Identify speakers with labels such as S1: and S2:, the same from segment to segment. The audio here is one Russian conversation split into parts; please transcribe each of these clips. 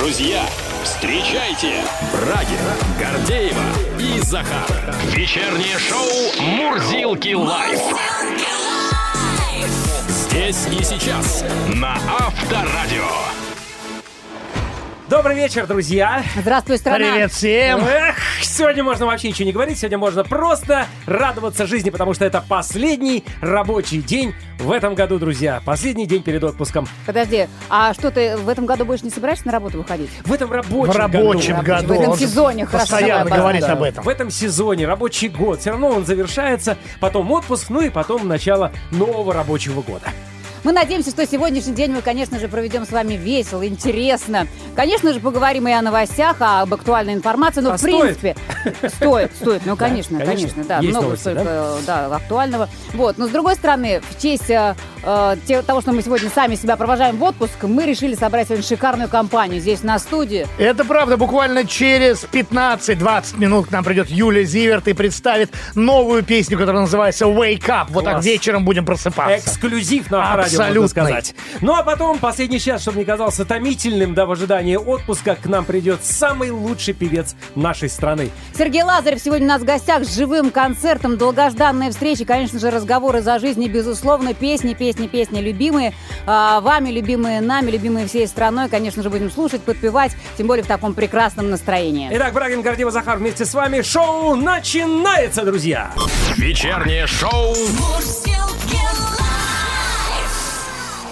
S1: Друзья, встречайте Брагина, Гордеева и Захар. Вечернее шоу «Мурзилки лайф». Здесь и сейчас на Авторадио.
S2: Добрый вечер, друзья!
S3: Здравствуй, страна!
S4: Привет всем!
S2: Эх, сегодня можно вообще ничего не говорить, сегодня можно просто радоваться жизни, потому что это последний рабочий день в этом году, друзья. Последний день перед отпуском.
S3: Подожди, а что ты в этом году больше не собираешься на работу выходить?
S2: В этом рабочем,
S4: В рабочем
S2: году.
S4: году.
S3: В этом
S4: Он
S3: сезоне, хорошо,
S4: Постоянно
S3: давай,
S4: говорит
S3: да.
S4: об этом.
S2: В этом сезоне рабочий год. Все равно он завершается, потом отпуск, ну и потом начало нового рабочего года.
S3: Мы надеемся, что сегодняшний день мы, конечно же, проведем с вами весело, интересно. Конечно же, поговорим и о новостях, а об актуальной информации, но
S2: А
S3: в
S2: стоит?
S3: принципе... Стоит, стоит, ну, конечно,
S2: конечно.
S3: конечно, да,
S2: Есть
S3: много
S2: новости,
S3: столько, да, актуального. Вот, но с другой стороны, в честь э, э, того, что мы сегодня сами себя провожаем в отпуск, мы решили собрать сегодня шикарную компанию здесь, на студии.
S4: Это правда, буквально через 15-20 минут к нам придет Юля Зиверт и представит новую песню, которая называется Wake Up. Вот так вечером будем просыпаться.
S2: Эксклюзив на радио, можно
S4: Абсолютный.
S2: сказать. Ну а потом, последний час, чтобы не казался томительным, да, в ожидании отпуска, к нам придет самый лучший певец нашей страны.
S3: Сергей Лазарев сегодня у нас в гостях с живым концертом, долгожданная встреча, конечно же, разговоры за жизнь и, безусловно, песни, песни, песни любимые, а, вами, любимые нами, любимые всей страной, конечно же, будем слушать, подпевать, тем более в таком прекрасном настроении.
S2: Итак, Брагин, Гордеева, Захар вместе с вами. Шоу начинается, друзья!
S1: Вечернее шоу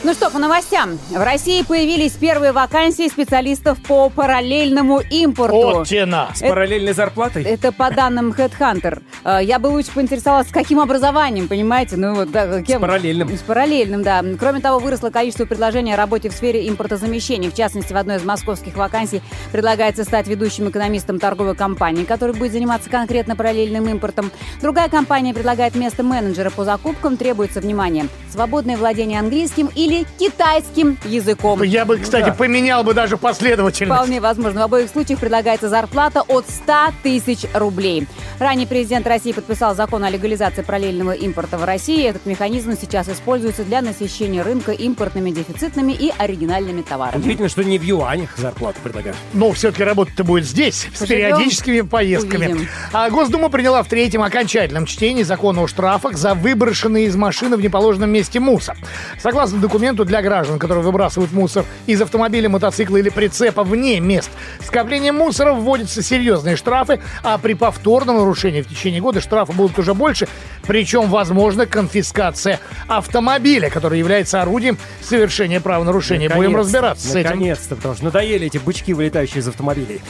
S3: Ну что, по новостям. В России появились первые вакансии специалистов по параллельному импорту.
S4: От тена.
S2: С параллельной зарплатой?
S3: Это по данным Headhunter. Э, Я бы лучше поинтересовалась, с каким образованием, понимаете? Ну вот, да, кем?
S2: С параллельным.
S3: С параллельным, да. Кроме того, выросло количество предложений о работе в сфере импортозамещения. В частности, в одной из московских вакансий предлагается стать ведущим экономистом торговой компании, который будет заниматься конкретно параллельным импортом. Другая компания предлагает место менеджера по закупкам. Требуется, внимание, свободное владение английским или китайским языком.
S4: Я бы, кстати,
S2: да.
S4: поменял бы даже последовательность.
S3: Вполне возможно. В обоих случаях предлагается зарплата от 100 тысяч рублей. Ранее президент России подписал закон о легализации параллельного импорта в России. Этот механизм сейчас используется для насыщения рынка импортными дефицитными и оригинальными товарами.
S2: Удивительно, что не в юанях зарплату предлагают.
S4: Но все-таки работа-то будет здесь, с
S3: Поживем,
S4: периодическими поездками.
S3: увидим.
S4: А Госдума приняла в третьем окончательном чтении закона о штрафах за выброшенный из машины в неположенном месте мусор. Согласно документу для граждан, которые выбрасывают мусор из автомобиля, мотоцикла или прицепа вне мест скопления мусора, вводятся серьезные штрафы, а при повторном нарушении в течение года штрафы будут уже больше, причем возможна конфискация автомобиля, который является орудием совершения правонарушения. Будем разбираться с этим.
S2: Наконец-то, потому что надоели эти бычки, вылетающие из автомобилей.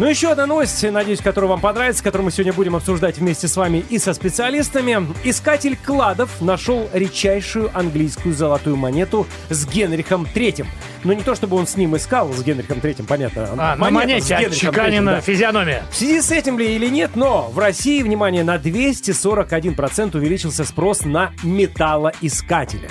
S2: Ну, еще одна новость, надеюсь, которая вам понравится, которую мы сегодня будем обсуждать вместе с вами и со специалистами. Искатель кладов нашел редчайшую английскую золотую монету с Генрихом Третьим. Но не то, чтобы он с ним искал, с Генрихом Третьим, понятно.
S4: А, на
S2: монета с
S4: монете отчеканена
S2: да.
S4: физиономия.
S2: В связи с этим ли или нет, но в России, внимание, на 241% увеличился спрос на металлоискатели.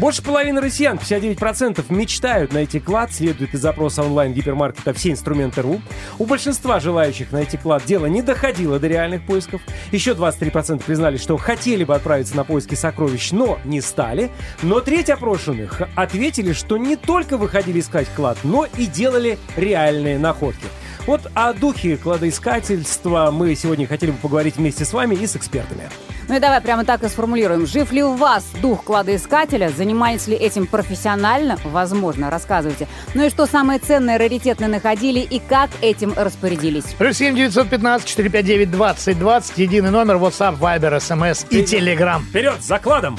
S2: Больше половины россиян, 59%, мечтают найти клад, следует из запроса онлайн-гипермаркета «Все инструменты.ру». У большинства желающих найти клад дело не доходило до реальных поисков. Еще 23% признались, что хотели бы отправиться на поиски сокровищ, но не стали. Но треть опрошенных ответили, что не только выходили искать клад, но и делали реальные находки. Вот о духе кладоискательства мы сегодня хотели бы поговорить вместе с вами и с экспертами.
S3: Ну и давай прямо так и сформулируем. Жив ли у вас дух кладоискателя? Занимались ли этим профессионально? Возможно, рассказывайте. Ну и что самое ценное, раритетное находили и как этим распорядились?
S4: Плюс 7 915 459 20 20. Единый номер WhatsApp, Viber, SMS и Telegram.
S2: Вперед, за кладом!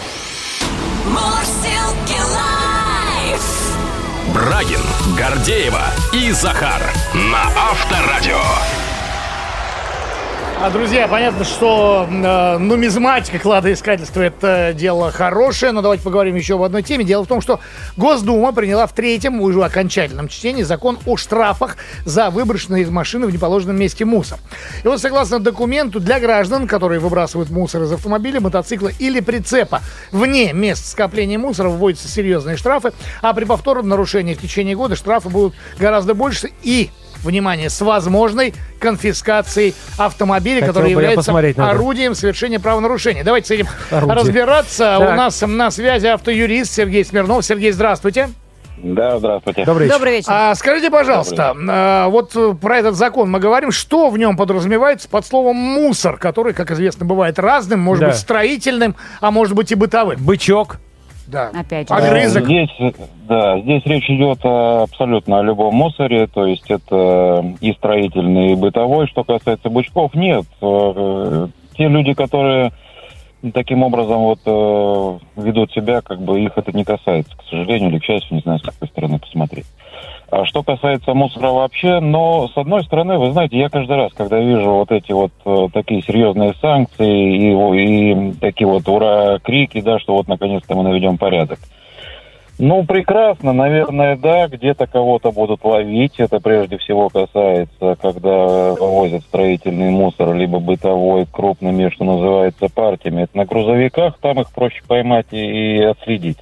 S1: Брагин, Гордеева и Захар на Авторадио.
S4: А, друзья, понятно, что э, нумизматика, кладоискательство – это дело хорошее, но давайте поговорим еще об одной теме. Дело в том, что Госдума приняла в третьем, уже окончательном чтении закон о штрафах за выброшенный из машины в неположенном месте мусор. И вот согласно документу для граждан, которые выбрасывают мусор из автомобиля, мотоцикла или прицепа вне мест скопления мусора, вводятся серьезные штрафы, а при повторном нарушении в течение года штрафы будут гораздо больше и внимание, с возможной конфискацией автомобиля,
S2: Хотел
S4: который является орудием совершения правонарушения. Давайте с этим
S2: Орудие.
S4: разбираться.
S2: Так.
S4: У нас на связи автоюрист Сергей Смирнов. Сергей, здравствуйте.
S5: Да, здравствуйте.
S2: Добрый вечер.
S3: Добрый вечер.
S4: А, скажите, пожалуйста, а, вот э, про этот закон мы говорим, что в нем подразумевается под словом мусор, который, как известно, бывает разным, может
S2: Да.
S4: быть строительным, а может быть и бытовым.
S2: Бычок.
S4: Да.
S3: Опять же.
S4: Огрызок.
S5: Здесь, да, здесь речь идет абсолютно о любом мусоре, то есть это и строительный, и бытовой. Что касается бычков, нет. Э, Те люди, которые таким образом вот э, ведут себя, как бы их это не касается, к сожалению, или к счастью, не знаю, с какой стороны посмотреть. А что касается мусора вообще, но с одной стороны, вы знаете, я каждый раз, когда вижу вот эти вот э, такие серьезные санкции и, и такие вот ура крики, да, что вот наконец-то мы наведем порядок. Ну, прекрасно, наверное, да, где-то кого-то будут ловить. Это прежде всего касается, когда вывозят строительный мусор, либо бытовой, крупными, что называется, партиями. Это на грузовиках, там их проще поймать и, и отследить.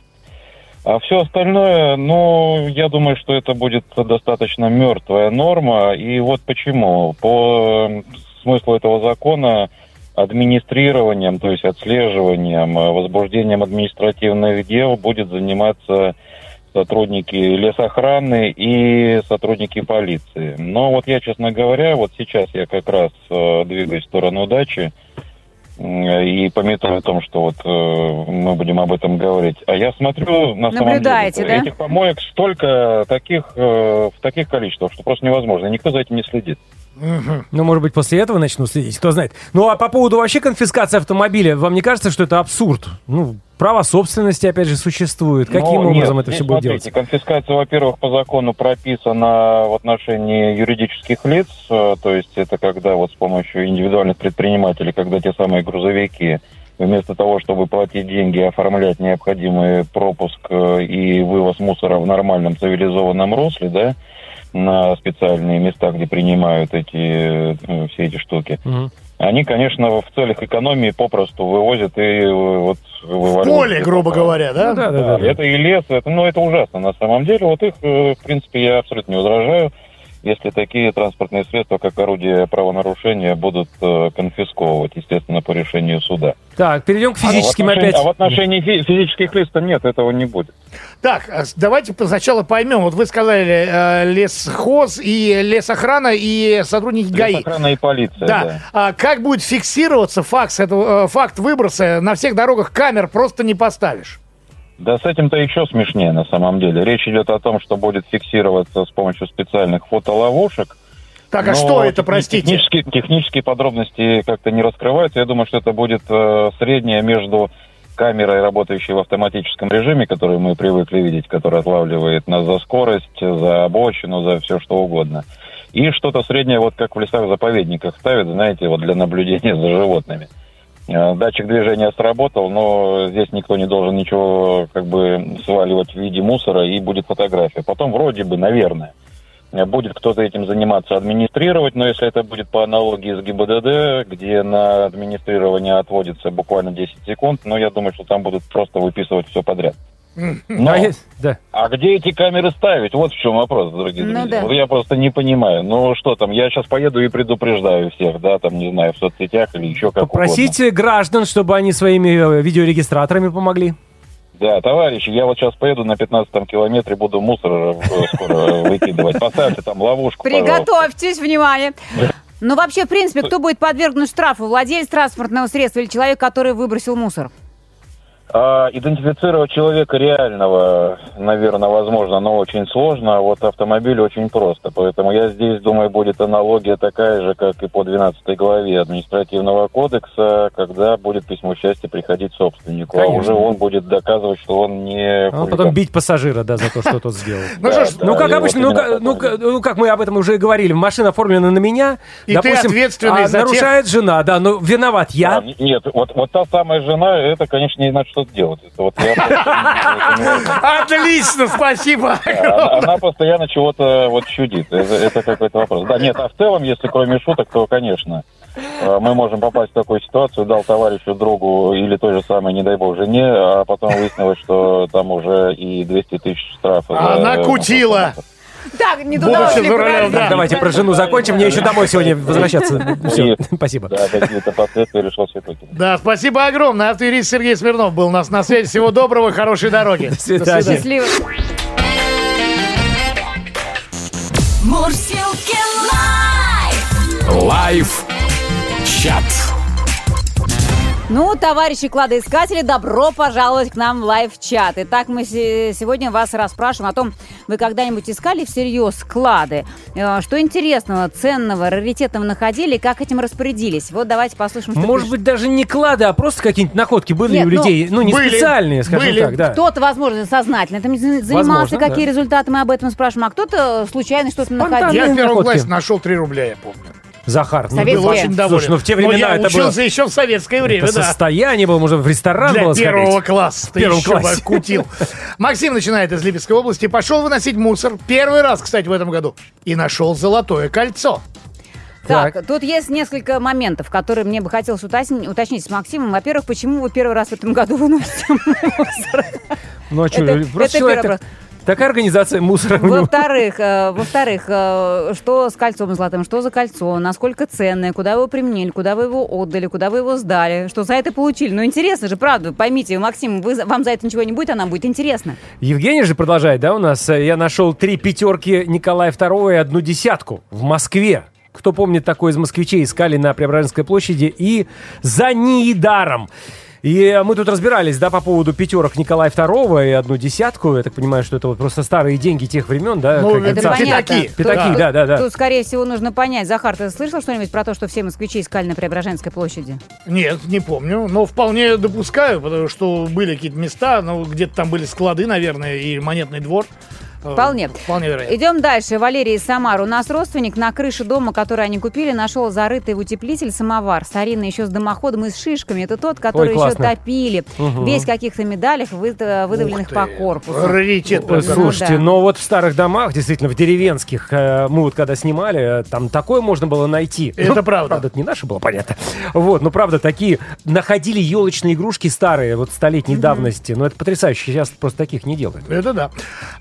S5: А все остальное, ну, я думаю, что это будет достаточно мертвая норма. И вот почему. По смыслу этого закона администрированием, то есть отслеживанием, э, возбуждением административных дел будет заниматься сотрудники лесохраны и сотрудники полиции. Но вот я, честно говоря, вот сейчас я как раз э, двигаюсь в сторону дачи, И пометуя о том, что вот э, мы будем об этом говорить. А я смотрю, на самом
S3: Наблюдаете,
S5: деле,
S3: да?
S5: этих помоек столько таких, э, в таких количествах, что просто невозможно. Никто за этим не следит.
S2: Ну, может быть, после этого начну следить, кто знает. Ну, а по поводу вообще конфискации автомобиля, вам не кажется, что это абсурд? Ну, право собственности, опять же, существует. Каким
S5: Но
S2: образом
S5: нет,
S2: это все будет
S5: смотрите,
S2: делаться?
S5: Конфискация, во-первых, по закону прописана в отношении юридических лиц, э, то есть это когда вот с помощью индивидуальных предпринимателей, когда те самые грузовики вместо того, чтобы платить деньги, оформлять необходимый пропуск э, и вывоз мусора в нормальном цивилизованном русле, да, на специальные места, где принимают эти э, все эти штуки.
S2: Мгм.
S5: Они, конечно, в целях экономии попросту вывозят и э, вот
S4: В поле, грубо говоря, да?
S2: Ну, да, да,
S5: Да,
S2: да.
S5: это и лес, это, ну, это ужасно на самом деле. Вот их, э, в принципе, я абсолютно не возражаю, если такие транспортные средства, как орудие правонарушения, будут э, конфисковывать, естественно, по решению суда.
S2: Так, перейдем к физическим
S5: а в отношении,
S2: опять.
S5: А в отношении фи- физических лиц-то нет, этого не будет.
S4: Так, а с- давайте сначала поймем. Вот вы сказали э, лесхоз и лесохрана и сотрудники ГАИ.
S5: Охрана и полиция,
S4: Да.
S5: да.
S4: А как будет фиксироваться факт, этого, э, факт выброса? На всех дорогах камер просто не поставишь.
S5: Да с этим-то еще смешнее на самом деле. Речь идет о том, что будет фиксироваться с помощью специальных фотоловушек.
S4: Так, а что это, простите?
S5: Технические, технические подробности как-то не раскрываются. Я думаю, что это будет э, среднее между камерой, работающей в автоматическом режиме, которую мы привыкли видеть, которая отлавливает нас за скорость, за обочину, за все что угодно. И что-то среднее, вот как в лесах-заповедниках ставят, знаете, вот для наблюдения за животными. Э, Датчик движения сработал, но здесь никто не должен ничего как бы сваливать в виде мусора, и будет фотография. Потом вроде бы, наверное, будет кто-то этим заниматься, администрировать, но если это будет по аналогии с ГИБДД, где на администрирование отводится буквально 10 секунд, но я думаю, что там будут просто выписывать все подряд. Но,
S2: А, есть- да.
S5: а где эти камеры ставить? Вот в чем вопрос, дорогие
S3: Ну
S5: друзья.
S3: да.
S5: Вот Я просто не понимаю. Ну что там, я сейчас поеду и предупреждаю всех, да, там, не знаю, в соцсетях или еще как угодно.
S2: Попросите граждан, чтобы они своими э, видеорегистраторами помогли.
S5: Да, товарищи, я вот сейчас поеду на 15 километре, буду мусор э, скоро выкидывать. Поставьте там ловушку.
S3: Приготовьтесь, внимание. Ну, вообще, в принципе, кто будет подвергнут штрафу? Владелец транспортного средства или человек, который выбросил мусор?
S5: А, идентифицировать человека реального, наверное, возможно, но очень сложно, а вот автомобиль очень просто. Поэтому я здесь думаю, будет аналогия такая же, как и по 12 главе административного кодекса, когда будет письмо счастья приходить собственнику, а
S2: Конечно.
S5: уже он будет доказывать, что он не
S2: А потом бить пассажира, да, за то, что тот сделал.
S4: Ну что ж,
S2: Ну, как обычно, ну, как, ну, ну, как мы об этом уже и говорили, машина оформлена на меня,
S4: И ты
S2: допустим,
S4: ответственный
S2: а
S4: за
S2: нарушает жена, да, но виноват
S5: А,
S2: я.
S5: нет, вот, вот та самая жена, это, конечно, не знает, что делать. Это вот я просто-
S4: Отлично, спасибо.
S5: Она, она постоянно чего-то вот чудит. Это, это какой-то вопрос. Да, нет, а в целом, если кроме шуток, то, конечно, э, мы можем попасть в такую ситуацию, дал товарищу, другу или той же самой, не дай бог, жене, а потом выяснилось, что там уже и 200 тысяч штрафов. за-
S4: Она кутила.
S3: Да, не туда Будучи
S4: за.
S2: Давайте про жену закончим. Мне еще домой сегодня возвращаться. Все, спасибо.
S5: Да, какие-то решил все покинуть.
S4: Да, спасибо огромное. Автоюрист Сергей Смирнов был у нас на связи. Всего доброго, хорошей дороги. До
S2: свидания.
S3: Счастливо.
S6: Мурзилки Live.
S1: Live chat.
S3: Ну, товарищи кладоискатели, добро пожаловать к нам в live-чат. Итак, мы се- сегодня вас расспрашиваем о том, вы когда-нибудь искали всерьез клады? Э, Что интересного, ценного, раритетного находили, и как этим распорядились? Вот давайте послушаем, что
S2: Может
S3: пишет.
S2: быть, даже не клады, а просто какие-нибудь находки были
S3: Нет,
S2: у
S3: ну,
S2: людей. Ну, не
S4: были,
S2: специальные, скажем
S4: были.
S2: так, да.
S3: Кто-то, возможно, сознательно этим за- занимался,
S2: Возможно,
S3: какие
S2: да.
S3: результаты мы об этом спрашиваем, а кто-то случайно что-то находил.
S4: Я в первом классе нашел 3 рубля, я помню.
S2: Захар, ну.
S4: Был очень доволен.
S2: Слушай, ну в те
S4: Но
S2: времена
S4: я
S2: это было-
S4: учился еще в советское время,
S2: это
S4: да.
S2: состояние было, можно в ресторан
S4: Для
S2: было
S4: первого
S2: сходить.
S4: класса.
S2: В первом
S4: Ты еще
S2: классе.
S4: кутил. Максим начинает из Липецкой области. Пошел выносить мусор. Первый раз, кстати, в этом году. И нашел золотое кольцо.
S3: Так,
S2: Так.
S3: тут есть несколько моментов, которые мне бы хотелось уточнить, уточнить с Максимом. Во-первых, почему вы первый раз в этом году выносите мусор?
S2: Ну, а что,
S3: Это-
S2: просто
S3: это
S2: человек такая организация мусора.
S3: Во-вторых, э, во-вторых, э, что с кольцом золотым, что за кольцо, насколько ценное, куда вы его применили, куда вы его отдали, куда вы его сдали, что за это получили. Ну, интересно же, правда, поймите, Максим, вы, вам за это ничего не будет, а нам будет интересно.
S2: Евгений же продолжает, да, у нас. Я нашел три пятерки Николая II и одну десятку в Москве. Кто помнит, такое из москвичей искали на Преображенской площади и за неидаром. И мы тут разбирались, да, по поводу пятерок Николая II и одну десятку. Я так понимаю, что это вот просто старые деньги тех времен, да?
S4: Ну,
S2: как
S4: это
S3: понятно.
S4: пятаки.
S2: Пятаки, да, да, да.
S3: Тут, скорее всего, нужно понять. Захар, ты слышал что-нибудь про то, что все москвичи искали на Преображенской площади?
S4: Нет, не помню. Но вполне допускаю, потому что были какие-то места, ну, где-то там были склады, наверное, и монетный двор. Э,
S3: Вполне.
S4: Вполне вероятно.
S3: Идем дальше. Валерий из Самар. У нас родственник на крыше дома, который они купили, нашел зарытый в утеплитель самовар. Старинный еще с дымоходом и с шишками. Это тот, который еще
S2: классно.
S3: топили. Весь в каких-то медалях, вы- выдавленных по корпусу.
S4: Раритет.
S2: Ой,
S4: прям.
S2: Слушайте,
S3: да.
S2: но вот в старых домах, действительно, в деревенских, э, мы вот когда снимали, э, там такое можно было найти.
S4: Это
S2: Ну,
S4: правда.
S2: Правда, это не наше было, понятно. Вот, ну правда, такие находили елочные игрушки старые, вот столетней давности. Ну это потрясающе, сейчас просто таких не делают.
S4: Это да.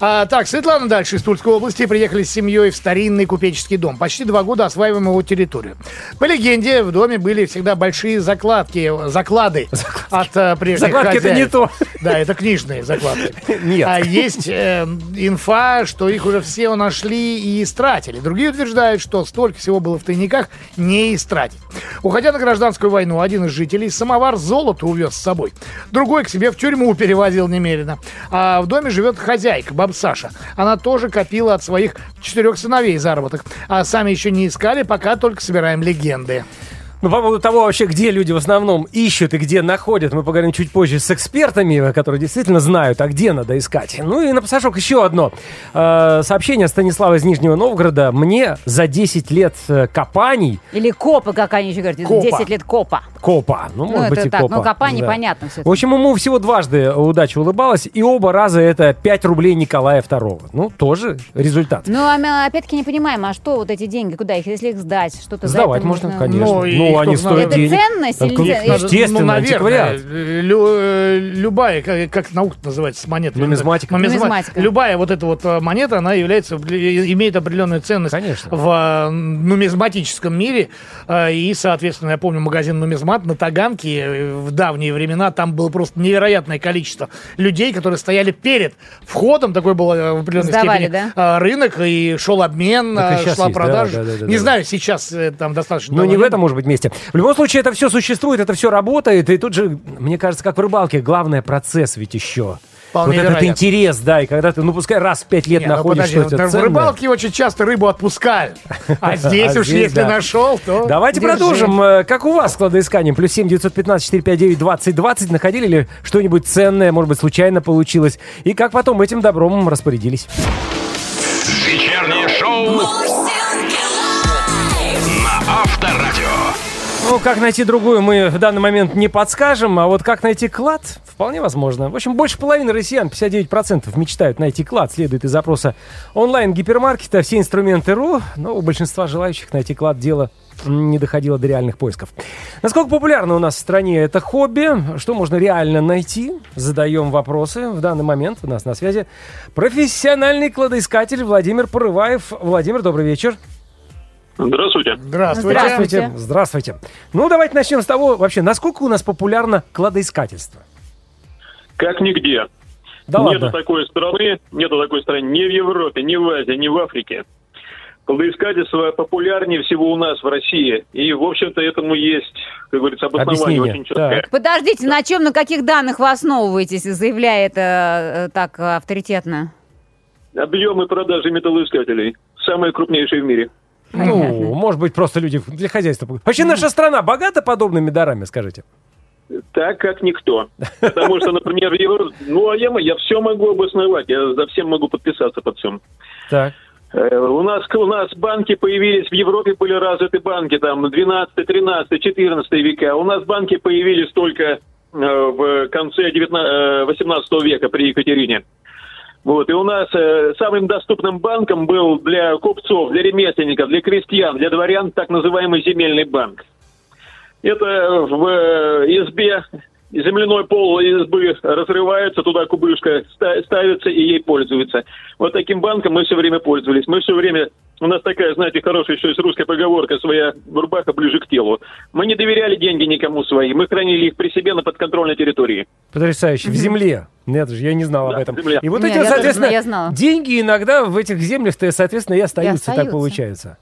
S4: А, так, Светлана дальше из Тульской области. Приехали с семьей в старинный купеческий дом. Почти два года осваиваем его территорию. По легенде, в доме были всегда большие закладки, заклады от э, прежних
S2: Закладки это
S4: хозяев.
S2: не то.
S4: Да, это книжные закладки.
S2: Нет.
S4: А есть э, инфа, что их уже все нашли и истратили. Другие утверждают, что столько всего было в тайниках, не истратить. Уходя на гражданскую войну, один из жителей самовар золото увез с собой. Другой к себе в тюрьму перевозил немерено. А в доме живет хозяйка, баба Саша. Она тоже копила от своих четырех сыновей заработок. А сами еще не искали, пока только собираем легенды.
S2: Ну, по поводу того вообще, где люди в основном ищут и где находят, мы поговорим чуть позже с экспертами, которые действительно знают, а где надо искать. Ну и на пасашок еще одно. Э, сообщение Станислава из Нижнего Новгорода. Мне за 10 лет э, копаний
S3: Или копа, как они еще говорят.
S4: Копа.
S3: 10 лет копа.
S2: Копа. Ну, может
S3: это
S2: быть, и
S3: так,
S2: копа.
S3: ну, копа
S2: Да.
S3: непонятно всё-таки.
S2: В общем, ему всего дважды удача улыбалась, и оба раза это 5 рублей Николая II. Ну, тоже результат.
S3: Ну, а мы опять-таки не понимаем, а что вот эти деньги, куда их, если их сдать, что-то за
S2: Сдавать
S3: это
S2: можно,
S3: нужно?
S2: конечно.
S4: Ну, и
S2: Ну, они стоят
S3: Это
S2: денег.
S3: ценность или не-
S2: Естественно,
S4: ну, наверное, лю- э, любая, как, как наука называется, монета.
S2: Нумизматика.
S4: Нумизма-
S3: Нумизматика.
S4: Любая вот эта вот э, монета, она является, имеет определенную ценность
S2: Конечно.
S4: в э, нумизматическом мире. И, соответственно, я помню магазин «Нумизмат» на Таганке в давние времена. Там было просто невероятное количество людей, которые стояли перед входом. Такой был в определенной
S3: Сдавали,
S4: степени э, рынок, и шел обмен, шла
S2: есть, да,
S4: продажа.
S2: да, да, да,
S4: Не
S2: да.
S4: знаю, сейчас там достаточно
S2: Ну, не в этом, может быть, месте. В любом случае, это все существует, это все работает. И тут же, мне кажется, как в рыбалке, главное процесс ведь еще.
S4: Вполне
S2: вот этот
S4: вероятно.
S2: интерес, да, и когда ты, ну, пускай раз в пять лет
S4: Не, ну,
S2: находишь
S4: подожди,
S2: что-то
S4: вот в
S2: ценное.
S4: рыбалке очень часто рыбу отпускают. А здесь
S2: А
S4: уж если нашел, то
S2: Давайте продолжим. Э, Как у вас с кладоисканием? Плюс семь девятьсот пятнадцать четыре пять девять двадцать двадцать. Находили ли что-нибудь ценное, может быть, случайно получилось? И как потом этим добром распорядились?
S1: Вечернее шоу на Авторадио.
S2: Ну, как найти другую, мы в данный момент не подскажем, а вот как найти клад, вполне возможно. В общем, больше половины россиян, 59%, мечтают найти клад, следует из запроса онлайн-гипермаркета «Все инструменты РУ», но у большинства желающих найти клад дело не доходило до реальных поисков. Насколько популярно у нас в стране это хобби? Что можно реально найти? Задаем вопросы. В данный момент у нас на связи профессиональный кладоискатель Владимир Порываев. Владимир, добрый вечер.
S7: Здравствуйте.
S4: Здравствуйте.
S3: Здравствуйте.
S2: Здравствуйте. Ну, давайте начнем с того, вообще, насколько у нас популярно кладоискательство?
S7: Как нигде.
S2: Да
S7: нету
S2: ладно.
S7: такой страны, нету такой страны ни в Европе, ни в Азии, ни в Африке. кладоискательство популярнее всего у нас в России. И, в общем-то, этому есть, как говорится, обоснование
S2: Объяснение.
S7: очень четкое.
S2: Так.
S3: Подождите, на чем, на каких данных вы основываетесь, заявляя это э, так авторитетно?
S7: Объемы продажи металлоискателей самые крупнейшие в мире.
S2: Ну, может быть, просто люди для хозяйства. Вообще наша страна богата подобными дарами, скажите?
S7: Так, как никто. Потому что, например, Евро... ну, а я, я все могу обосновать, я за всем могу подписаться под всем.
S2: Так.
S7: Э, У нас, у нас банки появились, в Европе были развиты банки, там, 12, 13, 14 века. У нас банки появились только э, в конце 19, э, 18 века при Екатерине. Вот, и у нас э, самым доступным банком был для купцов, для ремесленников, для крестьян, для дворян так называемый земельный банк. Это в э, избе земляной пол избы разрывается, туда кубышка ста- ставится и ей пользуются. Вот таким банком мы все время пользовались. Мы все время, у нас такая, знаете, хорошая еще есть русская поговорка, своя рубаха ближе к телу. Мы не доверяли деньги никому свои, мы хранили их при себе на подконтрольной территории.
S2: Потрясающе. В земле. Нет же, я не знал об
S7: Да,
S2: этом.
S7: в земле.
S2: И вот
S3: Нет,
S2: эти,
S3: я тоже
S2: соответственно,
S3: знаю, я знала.
S2: деньги иногда в этих землях-то, соответственно, и остаются, так
S3: остаются.
S2: получается.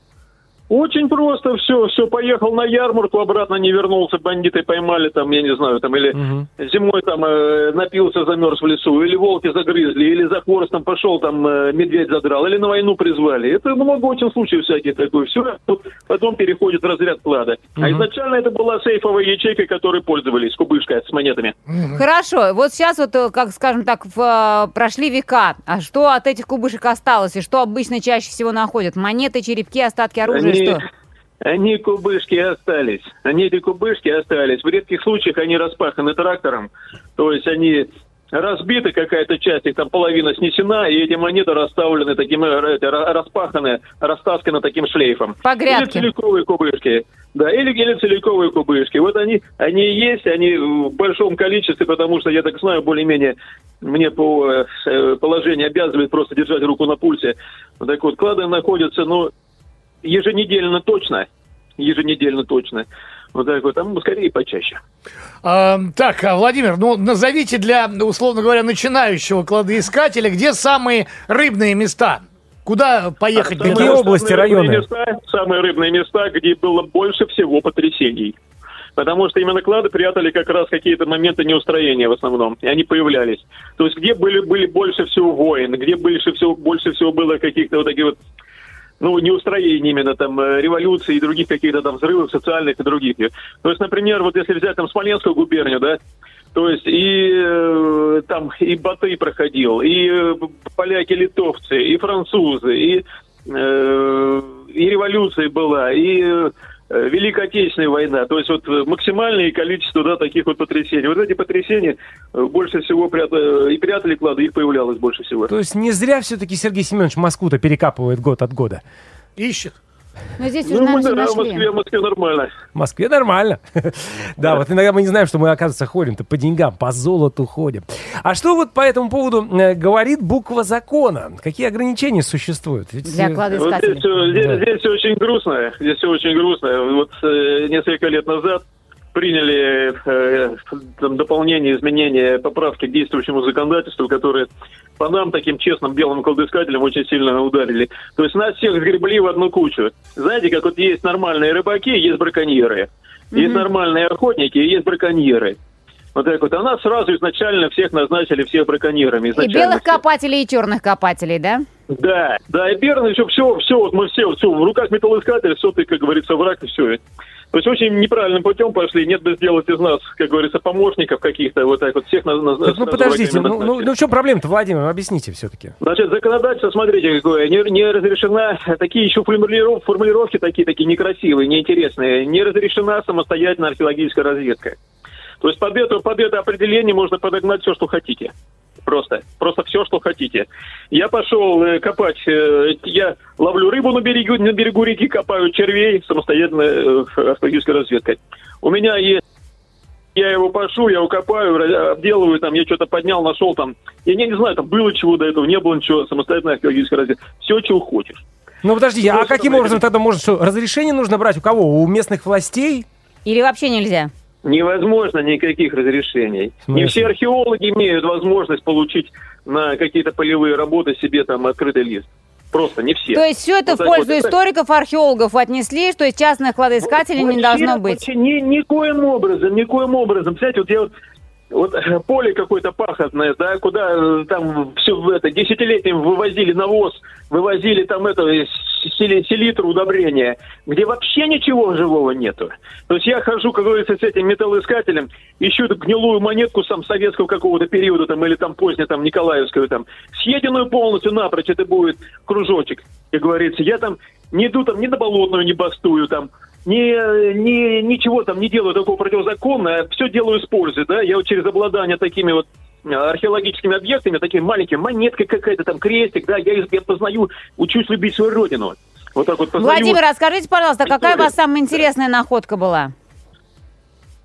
S7: Очень просто все, все, поехал на ярмарку, обратно не вернулся, бандиты поймали там, я не знаю, там, или
S2: Мгм.
S7: зимой там э, напился, замерз в лесу, или волки загрызли, или за хворостом пошел, там э, медведь задрал, или на войну призвали. Это много очень случаев всяких такое. Все, потом переходит в разряд клада. А изначально это была сейфовая ячейка, которой пользовались, кубышка с монетами.
S3: Хорошо, вот сейчас вот, э, как скажем так, в, э, прошли века. А что от этих кубышек осталось? И что обычно чаще всего находят? Монеты, черепки, остатки оружия,
S7: Они,
S3: что?
S7: они кубышки остались. Они эти кубышки остались. В редких случаях они распаханы трактором. То есть они разбиты, какая-то часть, их там половина снесена, и эти монеты расставлены таким, э, распаханы, растасканы таким шлейфом.
S3: По
S7: Или
S3: грядке.
S7: целиковые кубышки. Да, или, или целиковые кубышки. Вот они, они есть, они в большом количестве, потому что, я так знаю, более-менее мне по э, э, положению обязывает просто держать руку на пульсе. Вот так вот, клады находятся, ну, еженедельно точно. Еженедельно точно. Вот так вот, там скорее почаще.
S4: А, так, а, Владимир, ну назовите для, условно говоря, начинающего кладоискателя, где самые рыбные места? Куда поехать?
S2: Какие
S4: для того,
S2: области,
S7: самые рыбные
S2: районы?
S7: Места, самые рыбные места, где было больше всего потрясений. Потому что именно клады прятали как раз какие-то моменты неустроения в основном, и они появлялись. То есть где были, были больше всего войн, где больше всего, больше всего было каких-то вот таких вот ну, неустроений именно там э, революции и других каких-то там взрывов социальных и других. То есть, например, вот если взять там Смоленскую губернию, да, то есть и э, там и Батый проходил, и э, поляки-литовцы, и французы, и, э, и революция была, и Великая Отечественная война. То есть вот э, максимальное количество да, таких вот потрясений. Вот эти потрясения э, больше всего прята- и прятали клады, их появлялось больше всего.
S2: То есть не зря все-таки Сергей Семенович Москву-то перекапывает год от года.
S4: Ищет.
S3: Ну, здесь уже,
S7: Ну, мы,
S3: наверное,
S7: да,
S3: всё
S7: в Москве,
S3: нашли.
S7: в Москве нормально.
S2: В Москве нормально. Да, вот иногда мы не знаем, что мы, оказывается, ходим-то по деньгам, по золоту ходим. А что вот по этому поводу э, говорит буква закона? Какие ограничения существуют?
S3: Для
S2: э,
S7: здесь,
S3: кладоискателей.
S7: здесь, всё очень грустно. Здесь все очень грустно. Вот э, несколько лет назад приняли э, дополнение, изменения, поправки к действующему законодательству, которые по нам, таким честным белым кладоискателям, очень сильно ударили. То есть нас всех сгребли в одну кучу. Знаете, как вот есть нормальные рыбаки, есть браконьеры. Есть нормальные охотники, есть браконьеры. Вот так вот. А нас сразу изначально всех назначили всех браконьерами.
S3: И белых
S7: всех.
S3: копателей, и черных копателей, да?
S7: Да, да, и Берн еще все, все, вот мы все, все, в руках металлоискателя, все ты, как говорится, враг и все. То есть очень неправильным путем пошли, нет бы сделать из нас, как говорится, помощников каких-то, вот так вот всех на, на-
S2: так, ну подождите, ну, ну, ну в чем проблема-то, Владимир? Объясните все-таки.
S7: Значит, законодательство, смотрите, какое, не, не разрешена, такие еще формулиров- формулировки такие, такие некрасивые, неинтересные, не разрешена самостоятельная археологическая разведка. То есть под это, под это определение можно подогнать все, что хотите. Просто. Просто все, что хотите. Я пошел э, копать, э, я ловлю рыбу на берегу, на берегу реки, копаю червей самостоятельной э, археологической разведкой. У меня есть я его пошу, я его копаю, обделываю, там, я что-то поднял, нашел там. Я не, не знаю, там было чего до этого, не было ничего, самостоятельная археологическая разведка. Все, чего хочешь.
S2: Ну подождите, а каким образом тогда можно что? Разрешение нужно брать у кого? У местных властей?
S3: Или вообще нельзя?
S7: Невозможно никаких разрешений. Не все археологи имеют возможность получить на какие-то полевые работы себе там открытый лист. Просто не все.
S3: То есть все это
S7: Вот
S3: в пользу
S7: вот.
S3: историков, археологов отнесли, что есть частных кладоискателей не
S7: Вообще-
S3: должно быть.
S7: вообще ни, никоим образом, никоим образом. Представляете, вот я вот вот э, поле какое-то пахотное, да, куда э, там все это десятилетием вывозили навоз, вывозили там это э, селитру удобрения, где вообще ничего живого нету. То есть я хожу, как говорится, с этим металлоискателем, ищу гнилую монетку сам советского какого-то периода там или там позднего там Николаевскую там, съеденную полностью напрочь, это будет кружочек, как говорится. Я там не иду там ни на болотную, не бастую там, ни, ни, ничего там не делаю такого противозаконного, все делаю с пользой, да, я вот через обладание такими вот э, археологическими объектами, такими маленькими, монетка какая-то там, крестик, да, я, их- я познаю, учусь любить свою родину. Вот так вот познаю.
S3: Владимир, а скажите, пожалуйста, какая у
S7: историю.
S3: вас самая интересная находка была?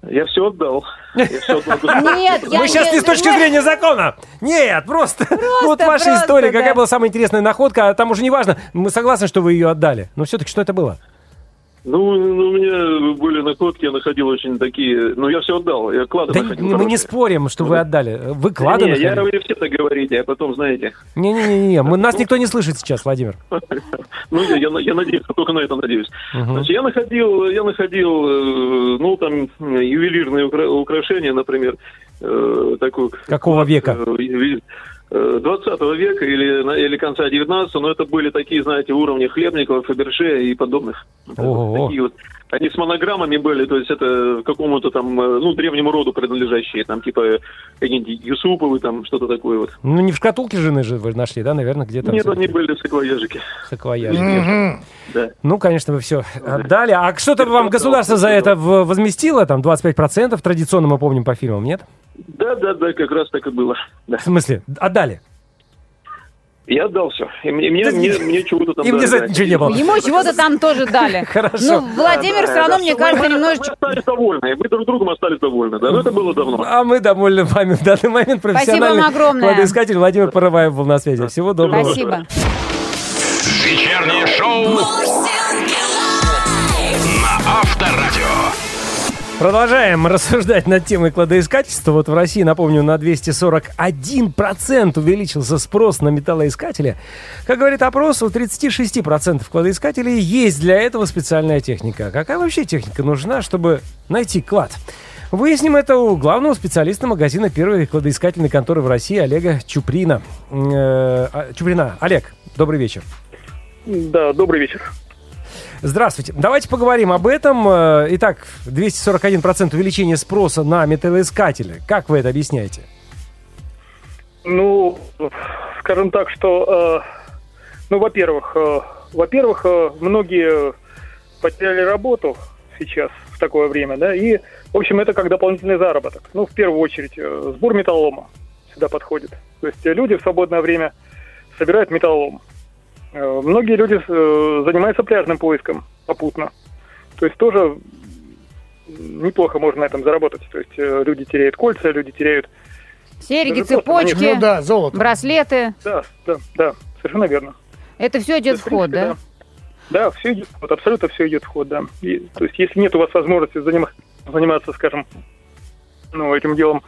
S7: Я все отдал. Я всё отдал.
S3: Нет, я
S2: Мы сейчас не с точки зрения закона. Нет, просто. ну вот ваша
S3: просто,
S2: история,
S3: да.
S2: какая была самая интересная находка, а там уже не важно. Мы согласны, что вы ее отдали. Но все-таки что это было?
S7: Ну, ну, у меня были находки, я находил очень такие... Ну, я все отдал, я клады
S2: Да
S7: находил
S2: мы не
S7: хорошие.
S2: спорим, что вы отдали. Вы клады
S7: не, я,
S2: находили?
S7: вы все так говорите, а потом, знаете...
S2: Не-не-не, мы нас никто не слышит сейчас, Владимир.
S7: Ну, я, я, на- я надеюсь, только на это надеюсь. Значит, я находил, я находил, э, ну, там, э, ювелирные укра- украшения, например, э, такую...
S2: Какого века?
S7: Э, ювели- э, 20 века или, на- или конца 19 но это были такие, знаете, уровни хлебников, Фаберже и подобных.
S2: Ого.
S7: Такие вот. Они с монограммами были, то есть это какому-то там, э, ну, древнему роду принадлежащие, там, типа, какие-нибудь Юсуповы, там, что-то такое вот.
S2: Ну, не в шкатулке жены же вы нашли, да, наверное, где-то?
S7: Нет, они были в саквояжике,
S2: в саквояже.
S4: Мгм.
S7: да.
S2: Ну, конечно, вы все отдали. А что-то вам государство за это возместило? Там 25% традиционно мы помним по фильмам, нет?
S7: Да, да, да, как раз так и было. Да.
S2: В смысле, отдали?
S7: Я отдал все. И мне, мне,
S2: Да
S7: мне,
S2: не-
S7: мне чего-то там
S2: и мне
S7: дали,
S2: за это
S7: да.
S2: ничего не было.
S3: Ему чего-то там тоже дали.
S2: Хорошо.
S3: Ну, Владимир все равно,
S7: Да,
S3: мне кажется,
S7: мы-
S3: немножечко...
S7: Мы остались довольны. Мы друг другом остались довольны. Да, но это было давно.
S2: А мы довольны вами в данный момент. Профессиональный
S3: вам огромное.
S2: кладоискатель Владимир Пароваев был на связи. Всего доброго.
S3: Спасибо.
S1: Вечернее шоу
S2: Продолжаем рассуждать над темой кладоискательства. Вот в России, напомню, на 241% увеличился спрос на металлоискатели. Как говорит опрос, у 36% кладоискателей есть для этого специальная техника. Какая вообще техника нужна, чтобы найти клад? Выясним это у главного специалиста магазина первой кладоискательной конторы в России Олега Чуприна. Э, а, Чуприна. Олег, добрый вечер.
S7: Да, добрый вечер.
S2: Здравствуйте. Давайте поговорим об этом. Э, Итак, 241% увеличения спроса на металлоискатели. Как вы это объясняете?
S8: Ну, скажем так, что, э, ну, во-первых, э, во-первых, многие потеряли работу сейчас в такое время, да, и, в общем, это как дополнительный заработок. Ну, в первую очередь, сбор металлолома сюда подходит. То есть люди в свободное время собирают металлолом. Э, Многие люди э, занимаются пляжным поиском попутно. То есть тоже неплохо можно на этом заработать. То есть э, люди теряют кольца, люди теряют
S3: Серьги, цепочки,
S4: Ну да, золото.
S3: браслеты.
S8: Да, да, да, совершенно верно.
S3: Это все идет в
S8: В
S3: ход,
S8: принципе,
S3: да?
S8: Да, все идет в ход, абсолютно все идет в ход, да. И, то есть, если нет у вас возможности занима- заниматься, скажем, ну, этим делом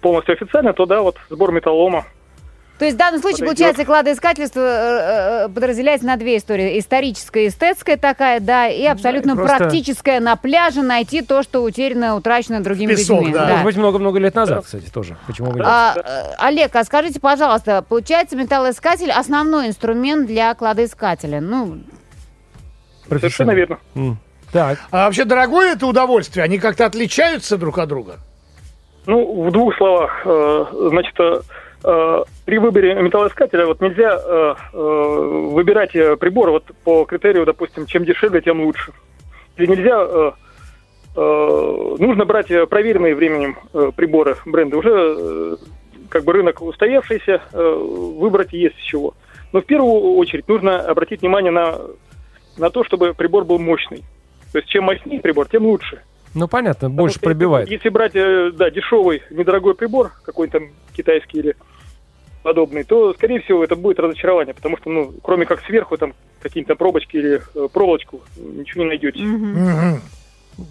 S8: полностью официально, то да, вот сбор металлома.
S3: То есть в данном случае,
S8: Подойдет.
S3: получается, кладоискательство э, э, подразделяется на две истории. Историческая, эстетская такая, да, и абсолютно
S2: просто-
S3: практическая на пляже найти то, что утеряно, утрачено другими
S4: Песок,
S3: людьми.
S4: да.
S2: Может быть, много-много лет назад, кстати, тоже. Почему бы нет?
S3: А, э, Олег, а скажите, пожалуйста, получается, металлоискатель основной инструмент для кладоискателя? Ну,
S8: Совершенно верно.
S2: М. Так.
S4: А вообще дорогое это удовольствие? Они как-то отличаются друг от друга?
S8: Ну, в двух словах, значит, при выборе металлоискателя вот нельзя э, э, выбирать э, прибор вот по критерию, допустим, чем дешевле, тем лучше. Или нельзя, э, э, нужно брать э, проверенные временем э, приборы бренда. Уже э, как бы рынок устоявшийся, э, выбрать есть с чего. Но в первую очередь нужно обратить внимание на, на то, чтобы прибор был мощный. То есть чем мощнее прибор, тем лучше.
S2: Ну, понятно,
S8: Потому
S2: больше
S8: что
S2: пробивает.
S8: Если брать, э, да, дешевый, недорогой прибор, какой-то китайский или подобный, то, скорее всего, это будет разочарование, потому что, ну, кроме как сверху там какие-то пробочки или э, проволочку, ничего не найдете.
S4: Мгм.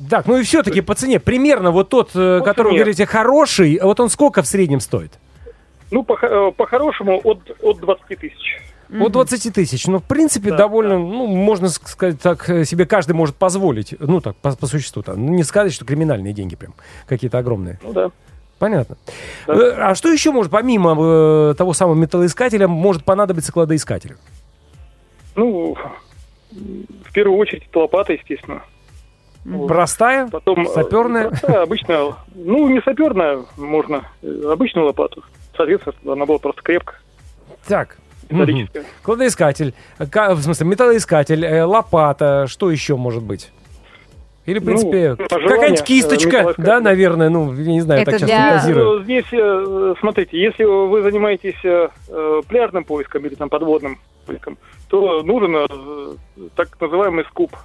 S2: Так, ну и все-таки по цене. Примерно вот тот, э,
S8: По
S2: который вы
S8: цене.
S2: говорите, хороший, вот он сколько в среднем стоит?
S8: Ну, по- э, по-хорошему, от, от 20 тысяч.
S2: От 20 тысяч. Ну, в принципе,
S8: Да,
S2: довольно, ну, можно ск- сказать так, э, себе каждый может позволить. Ну, так, по, по существу. Там. Ну, Не сказать, что криминальные деньги прям какие-то огромные.
S8: Ну да.
S2: Понятно.
S8: Да.
S2: Э, А что еще может, помимо э, того самого металлоискателя, может понадобиться кладоискателю?
S8: Ну, в первую очередь это лопата, естественно. Вот.
S2: Простая?
S8: Потом э,
S2: Саперная?
S8: простая, обычная, ну не саперная, можно обычную лопату. Соответственно, она была просто крепкая,
S2: Так.
S8: Металлическая.
S2: Кладоискатель, ка- в смысле, металлоискатель, э, лопата, что еще может быть? Или, в
S8: Ну,
S2: принципе,
S8: желанию,
S2: какая-нибудь
S8: э,
S2: кисточка, да, наверное, ну, я не знаю,
S3: Это
S2: так сейчас
S3: для-
S2: фантазирую.
S8: Ну, Здесь, э, смотрите, если вы занимаетесь э, пляжным поиском или там подводным поиском, то нужен э, так называемый скуп,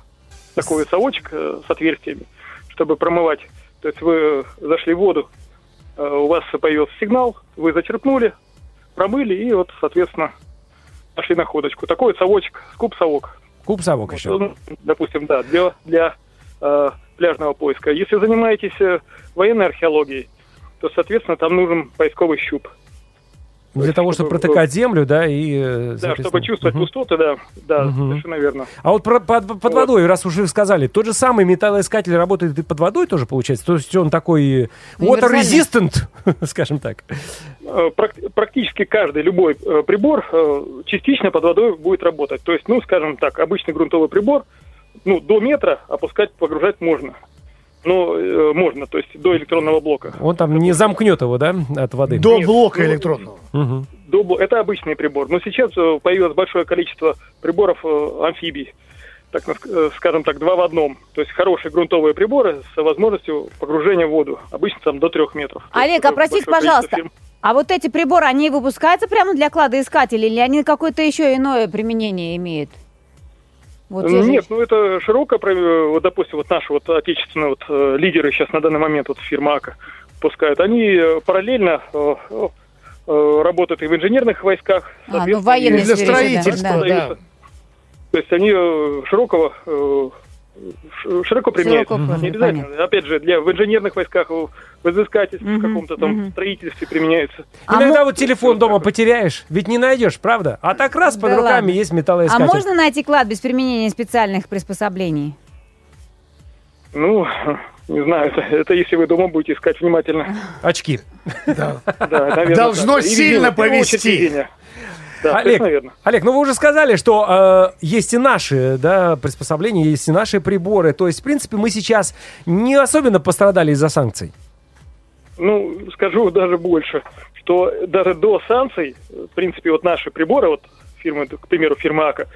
S8: такой совочек э, с отверстиями, чтобы промывать. То есть вы зашли в воду, у вас появился сигнал, вы зачерпнули, промыли и вот, соответственно, нашли находочку. Такой вот совочек, скуп-совок.
S2: Куб совок
S8: Вот,
S2: еще.
S8: ну, допустим, да, для, для э, пляжного поиска. Если занимаетесь э, военной археологией, то, соответственно, там нужен поисковый щуп.
S2: Для
S8: есть,
S2: того, чтобы
S8: чтобы-
S2: протыкать землю, да, и... э,
S8: Да, чтобы чувствовать
S2: мгм.
S8: пустоты, да, да,
S2: Мгм.
S8: совершенно верно.
S2: А вот про- под, под водой, раз уже сказали, тот же самый металлоискатель работает и под водой тоже, получается? То есть он такой э, water
S3: Универсальный.
S2: resistant, скажем так.
S8: Прак- Практически каждый любой прибор частично под водой будет работать. То есть, ну, скажем так, обычный грунтовый прибор, ну, до метра опускать, погружать можно. Ну, э, можно, то есть до электронного блока.
S2: Он там не замкнет его, да, от воды?
S4: До
S8: Нет,
S4: блока
S8: ну,
S4: электронного.
S2: Мгм.
S8: До Это обычный прибор. Но сейчас э, появилось большое количество приборов э, амфибий. Так, э, скажем так, два в одном. То есть хорошие грунтовые приборы с возможностью погружения в воду. Обычно там до трех метров.
S3: Олег, а
S8: количество
S3: пожалуйста,
S8: фирм.
S3: а вот эти приборы, они выпускаются прямо для кладоискателей или они какое-то еще иное применение имеют? Вот
S8: Нет, ну это широкое, про- э, вот, допустим, вот наши вот отечественные вот э, лидеры сейчас на данный момент, вот фирма АКО, пускают, они э, параллельно работают и в инженерных войсках.
S3: А, ну, в
S8: соответственно,
S3: военной
S4: И для строительства,
S3: да.
S4: да.
S8: То есть они широкого, широко применяются.
S3: Широко,
S8: Не обязательно. Опять же, для, в инженерных войсках, в в изыскательстве, в
S3: Мгм,
S8: каком-то там
S3: мгм.
S8: строительстве применяются.
S3: А
S2: Иногда
S3: мо-
S2: вот телефон дома потеряешь, ведь не найдешь, правда? А так раз под
S3: Да
S2: руками
S3: ладно.
S2: есть
S3: А
S2: металлоискатель.
S3: можно найти клад без применения специальных приспособлений?
S8: Ну, не знаю, это, это если вы дома будете искать внимательно.
S2: Очки.
S4: Да.
S8: Да, наверное,
S4: Должно сильно
S8: везение, Да,
S2: Олег,
S8: верно.
S2: Олег, ну вы уже сказали, что э, есть и наши да, приспособления, есть и наши приборы. То есть, в принципе, мы сейчас не особенно пострадали из-за санкций.
S8: Ну, скажу даже больше, что даже до санкций, в принципе, вот наши приборы, вот фирмы, к примеру, фирма АКО,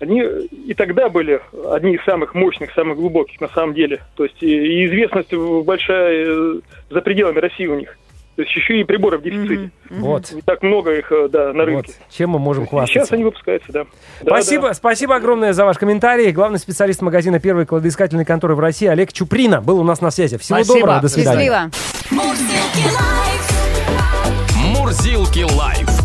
S8: они и тогда были одни из самых мощных, самых глубоких на самом деле. То есть и, и известность большая э, за пределами России у них. То есть еще и приборы в дефиците.
S2: Вот.
S8: Не так много их, э, да, на
S2: вот.
S8: рынке.
S2: Чем мы можем
S8: И сейчас
S2: хвастаться.
S8: они выпускаются, да. Да,
S2: Спасибо,
S8: да.
S2: спасибо огромное за ваш комментарий. Главный специалист магазина первой кладоискательной конторы в России Олег Чуприна был у нас на связи. Всего
S4: Спасибо.
S2: доброго, до свидания.
S3: Счастливо.
S6: Мурзилки лайф.
S1: Мурзилки лайф.